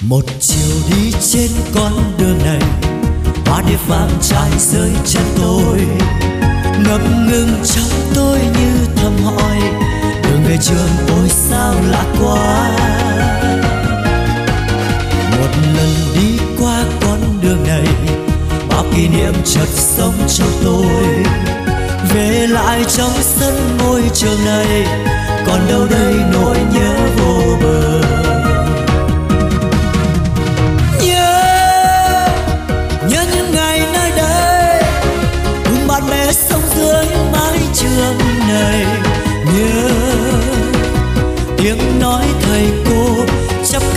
một chiều đi trên con đường này hoa địa vàng trải rơi chân tôi. Ngập ngừng trong tôi như thầm hỏi, đường về trường ôi sao lạ quá. Một lần đi qua con đường này, bao kỷ niệm chợt sống trong tôi. Về lại trong sân ngôi trường này, còn đâu đây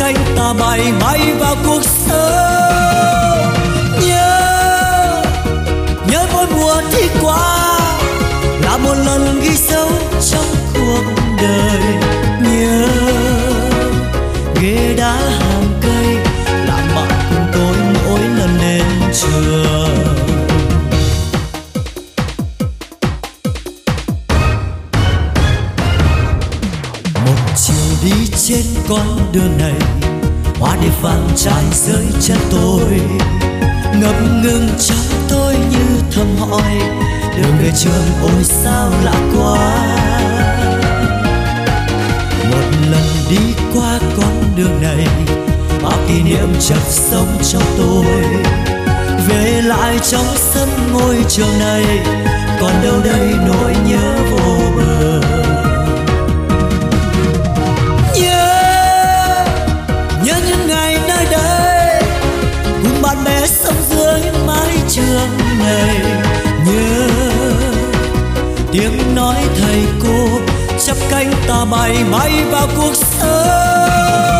anh ta bay bay vào cuộc sống. Nhớ nhớ mỗi mùa thi qua, là một lần ghi đi trên con đường này hoa địa vàng trải dưới chân tôi. Ngập ngừng trong tôi như thầm hỏi, đường về trường ôi sao lạ quá. Một lần đi qua con đường này, bao kỷ niệm chợt sống trong tôi. Về lại trong sân ngôi trường này, còn đâu đây nỗi nhớ vô bờ. Tiếng nói thầy cô chắp cánh ta bay bay vào cuộc sống.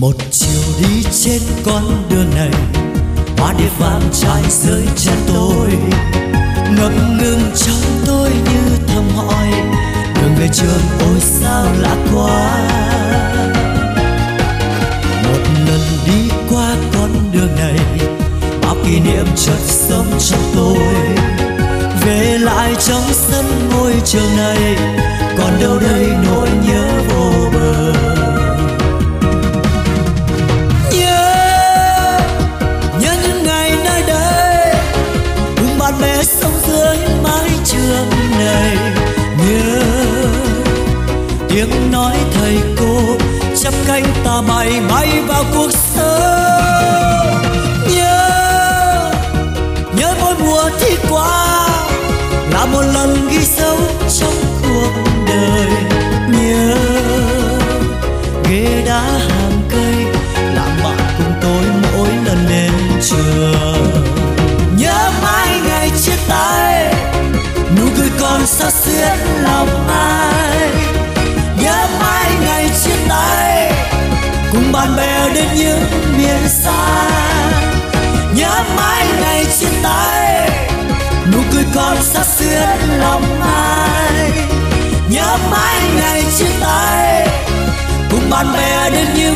Một chiều đi trên con đường này, hoa địa vàng trải dưới chân tôi. Ngập ngừng trong tôi như thầm hỏi, đường về trường ôi sao lạ quá. Một lần đi qua con đường này, bao kỷ niệm chợt sống trong tôi. Về lại trong sân ngôi trường này cánh ta bay bay vào cuộc sống. Nhớ nhớ mỗi mùa thi qua là một lần ghi sâu trong cuộc đời. Nhớ, ghế đá hàng cây làm bạn cùng tôi mỗi lần đến trường. Nhớ mãi ngày chia tay, nụ cười còn xa xuyến cùng bạn bè đến những miền xa. Nhớ mãi ngày chia tay, nụ cười còn xa xuyên lòng ai. Nhớ mãi ngày chia tay, cùng bạn bè đến những